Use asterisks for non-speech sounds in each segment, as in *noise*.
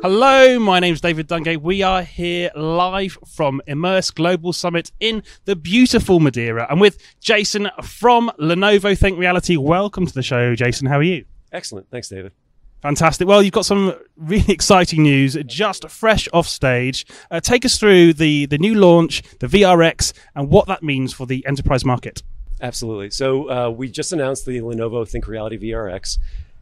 Hello, my name's David Dungay. We are here live from Immerse Global Summit in the beautiful Madeira. and with Jason from Lenovo ThinkReality. Welcome to the show, Jason. How are you? Excellent. Thanks, David. Fantastic. Well, you've got some really *laughs* exciting news just fresh off stage. Uh, take us through the, the new launch, the VRX, and what that means for the enterprise market. Absolutely. So, uh, we just announced the Lenovo ThinkReality VRX.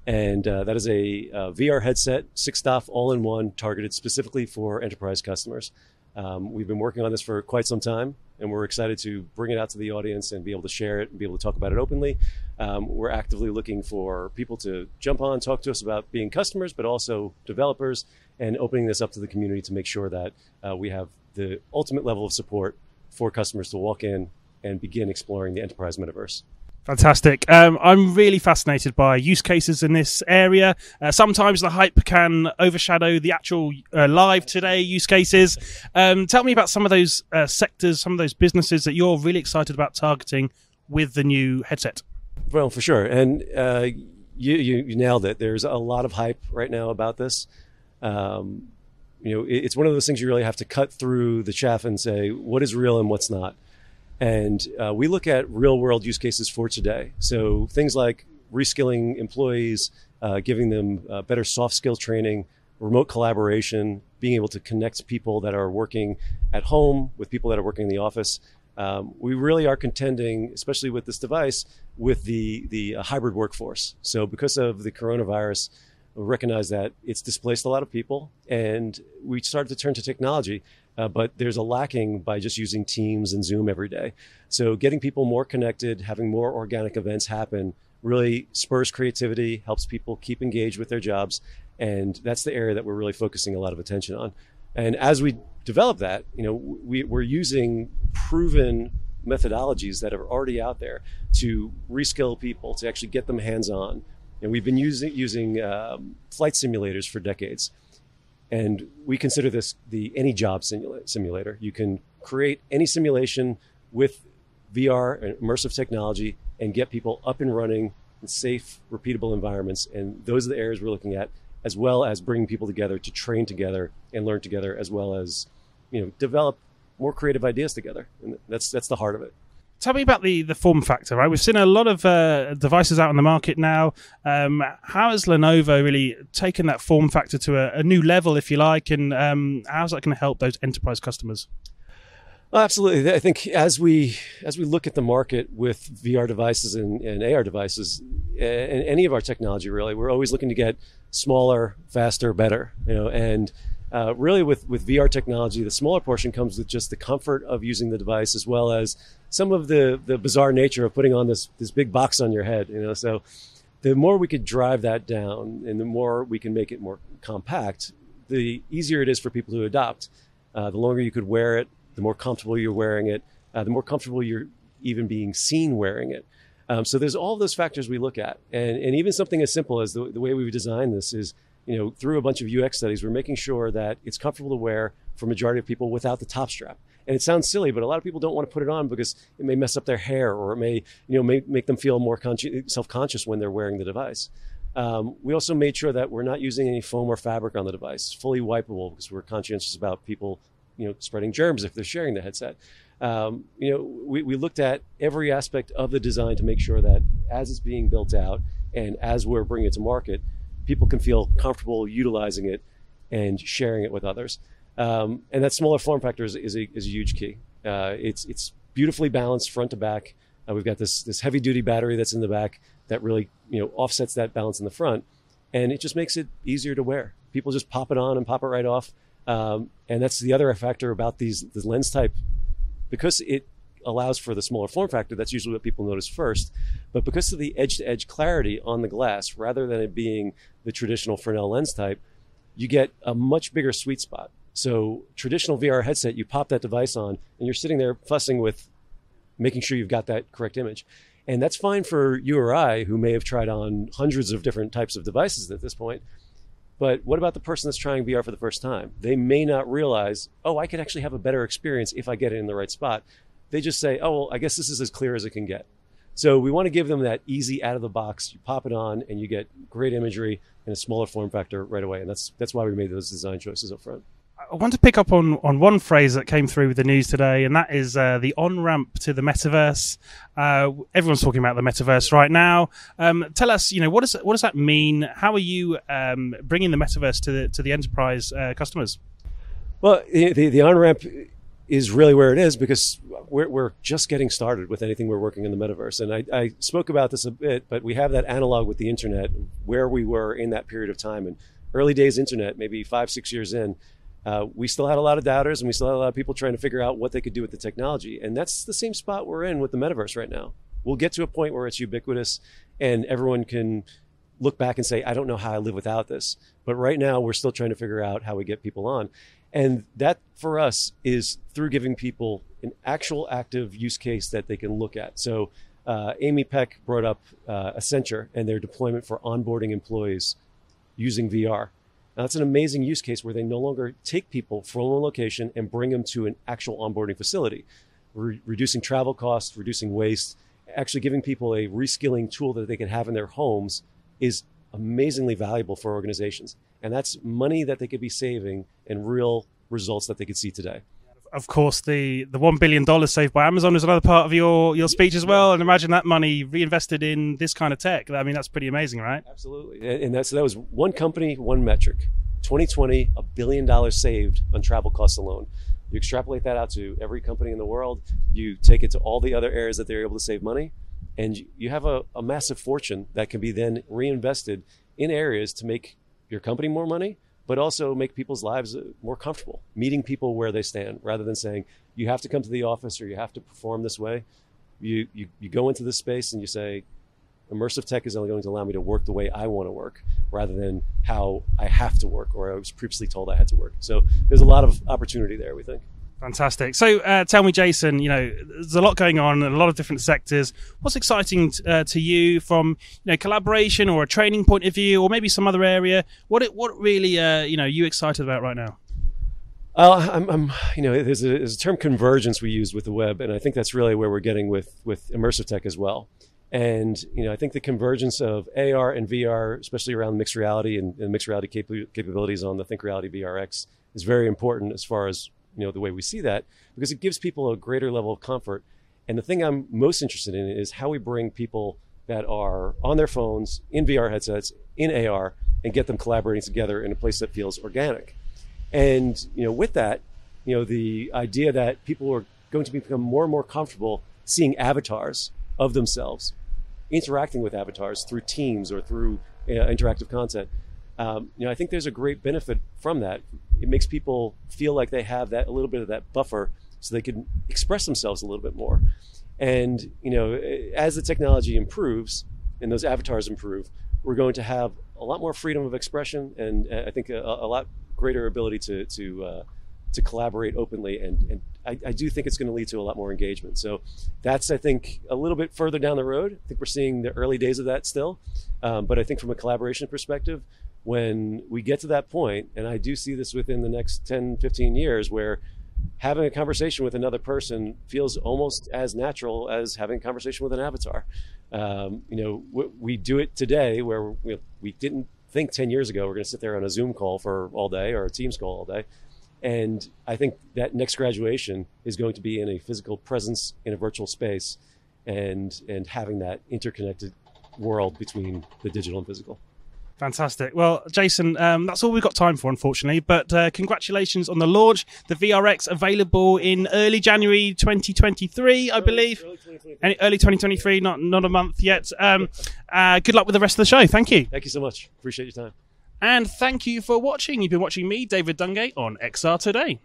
And uh, that is a uh, VR headset, six DoF, all in one, targeted specifically for enterprise customers. Um, we've been working on this for quite some time, and we're excited to bring it out to the audience and be able to share it and be able to talk about it openly. Um, we're actively looking for people to jump on, talk to us about being customers, but also developers, and opening this up to the community to make sure that uh, we have the ultimate level of support for customers to walk in and begin exploring the enterprise metaverse. Fantastic. Um, I'm really fascinated by use cases in this area. Uh, sometimes the hype can overshadow the actual uh, live today use cases. Um, tell me about some of those uh, sectors, some of those businesses that you're really excited about targeting with the new headset. Well, for sure. And uh, you, you, you, nailed it. There's a lot of hype right now about this. Um, you know, it's one of those things you really have to cut through the chaff and say what is real and what's not. And uh, we look at real world use cases for today. So things like reskilling employees, uh, giving them uh, better soft skill training, remote collaboration, being able to connect people that are working at home with people that are working in the office. Um, we really are contending, especially with this device, with the the uh, hybrid workforce. So because of the coronavirus, we recognize that it's displaced a lot of people, and we started to turn to technology uh, but there's a lacking by just using Teams and Zoom every day. So getting people more connected, having more organic events happen, really spurs creativity, helps people keep engaged with their jobs, and that's the area that we're really focusing a lot of attention on. And as we develop that, you know, we, we're using proven methodologies that are already out there to reskill people, to actually get them hands-on. And we've been using using um, flight simulators for decades. And we consider this the any job simula- simulator. You can create any simulation with VR and immersive technology and get people up and running in safe, repeatable environments. And those are the areas we're looking at, as well as bringing people together to train together and learn together, as well as you know develop more creative ideas together. And that's that's the heart of it tell me about the the form factor. Right, we've seen a lot of uh, devices out on the market now. Um, how has Lenovo really taken that form factor to a, a new level, if you like, and um, how's that going to help those enterprise customers? Well, absolutely. I think as we as we look at the market with VR devices and, and AR devices, and any of our technology, really, we're always looking to get smaller, faster, better. You know, and uh, really with with VR technology, the smaller portion comes with just the comfort of using the device as well as some of the the bizarre nature of putting on this this big box on your head. You know, so the more we could drive that down and the more we can make it more compact, the easier it is for people to adopt. Uh, the longer you could wear it, the more comfortable you're wearing it, uh, the more comfortable you're even being seen wearing it. Um, so there's all those factors we look at, and and even something as simple as the, the way we've designed this is you know, through a bunch of UX studies, we're making sure that it's comfortable to wear for majority of people without the top strap. And it sounds silly, but a lot of people don't want to put it on because it may mess up their hair or it may, you know, may make them feel more consci- self-conscious when they're wearing the device. Um, we also made sure that we're not using any foam or fabric on the device, fully wipeable because we're conscientious about people, you know, spreading germs if they're sharing the headset. Um, you know, we, we looked at every aspect of the design to make sure that as it's being built out and as we're bringing it to market, people can feel comfortable utilizing it and sharing it with others. Um, and that smaller form factor is, is, a, is a huge key. Uh, it's, it's beautifully balanced front to back. Uh, we've got this, this heavy duty battery that's in the back that really you know, offsets that balance in the front. And it just makes it easier to wear. People just pop it on and pop it right off. Um, and that's the other factor about these, the lens type. Because it allows for the smaller form factor, that's usually what people notice first. But because of the edge to edge clarity on the glass, rather than it being the traditional Fresnel lens type, you get a much bigger sweet spot. So, traditional VR headset, you pop that device on and you're sitting there fussing with making sure you've got that correct image. And that's fine for you or I, who may have tried on hundreds of different types of devices at this point. But what about the person that's trying VR for the first time? They may not realize, oh, I could actually have a better experience if I get it in the right spot they just say, oh, well, I guess this is as clear as it can get. So we want to give them that easy out of the box. You pop it on and you get great imagery in a smaller form factor right away. And that's that's why we made those design choices up front. I want to pick up on, on one phrase that came through with the news today, and that is uh, the on ramp to the metaverse. Uh, everyone's talking about the metaverse right now. Um, tell us, you know, what does what does that mean? How are you um, bringing the metaverse to the to the enterprise uh, customers? Well, the the on ramp is really where it is because we're, we're just getting started with anything we're working in the metaverse. And I, I spoke about this a bit, but we have that analog with the internet, where we were in that period of time. And early days internet, maybe five, six years in, uh, we still had a lot of doubters and we still had a lot of people trying to figure out what they could do with the technology. And that's the same spot we're in with the metaverse right now. We'll get to a point where it's ubiquitous and everyone can look back and say, I don't know how I live without this. But right now, we're still trying to figure out how we get people on. And that for us is through giving people an actual active use case that they can look at. So uh, Amy Peck brought up uh, Accenture and their deployment for onboarding employees using VR. Now, that's an amazing use case where they no longer take people from one location and bring them to an actual onboarding facility, Re- reducing travel costs, reducing waste, actually giving people a reskilling tool that they can have in their homes is amazingly valuable for organizations. And that's money that they could be saving and real results that they could see today. Of course, the, the one billion dollars saved by Amazon is another part of your, your speech as well. And imagine that money reinvested in this kind of tech. I mean, that's pretty amazing, right? Absolutely. And that's that was one company, one metric. 2020, a billion dollars saved on travel costs alone. You extrapolate that out to every company in the world. You take it to all the other areas that they're able to save money, and you have a, a massive fortune that can be then reinvested in areas to make your company more money, but also make people's lives uh, more comfortable, meeting people where they stand rather than saying, you have to come to the office or you have to perform this way. You, you, you go into this space and you say, immersive tech is only going to allow me to work the way I want to work rather than how I have to work or I was previously told I had to work. So there's a lot of opportunity there, we think. Fantastic. So, uh, tell me, Jason. You know, there's a lot going on in a lot of different sectors. What's exciting t- uh, to you from you know collaboration or a training point of view, or maybe some other area? What it, what really uh, you know you excited about right now? Uh, I'm, I'm, you know, there's a, there's a term convergence we use with the web, and I think that's really where we're getting with with immersive tech as well. And you know, I think the convergence of AR and VR, especially around mixed reality and, and mixed reality cap- capabilities on the ThinkReality VRX, is very important as far as you know the way we see that because it gives people a greater level of comfort. And the thing I'm most interested in is how we bring people that are on their phones in VR headsets in AR and get them collaborating together in a place that feels organic. And you know, with that, you know, the idea that people are going to become more and more comfortable seeing avatars of themselves, interacting with avatars through Teams or through uh, interactive content. Um, you know, I think there's a great benefit from that. It makes people feel like they have that a little bit of that buffer, so they can express themselves a little bit more. And you know, as the technology improves and those avatars improve, we're going to have a lot more freedom of expression, and uh, I think a, a lot greater ability to to uh, to collaborate openly. And, and I, I, do think it's going to lead to a lot more engagement. So that's I think a little bit further down the road. I think we're seeing the early days of that still, um, but I think from a collaboration perspective, when we get to that point, and I do see this within the next 10, 15 years, where having a conversation with another person feels almost as natural as having a conversation with an avatar. Um, you know, we, we, do it today where we, we didn't think 10 years ago we're going to sit there on a Zoom call for all day or a Teams call all day. And I think that next graduation is going to be in a physical presence in a virtual space and, and having that interconnected world between the digital and physical. Fantastic. Well, Jason, um, that's all we've got time for, unfortunately. But uh, congratulations on the launch. The VRX available in early January 2023, I believe. Early, early 2023. Early 2023, not not a month yet. Um, uh, good luck with the rest of the show. Thank you. Thank you so much. Appreciate your time. And thank you for watching. You've been watching me, David Dungay, on XR Today.